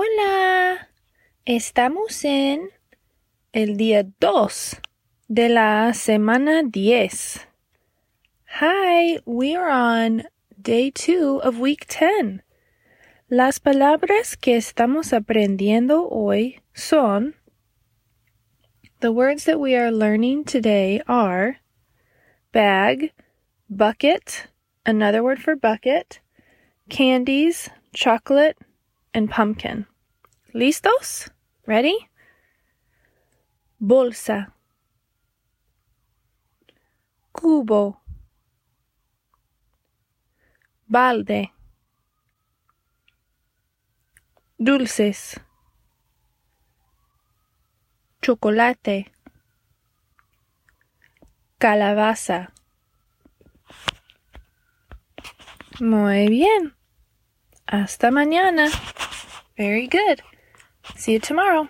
Hola, estamos en el día dos de la semana diez. Hi, we are on day two of week ten. Las palabras que estamos aprendiendo hoy son the words that we are learning today are bag, bucket, another word for bucket, candies, chocolate, and pumpkin. ¿Listos? Ready? Bolsa. Cubo. Balde. Dulces. Chocolate. Calabaza. Muy bien. Hasta mañana. Very good. See you tomorrow.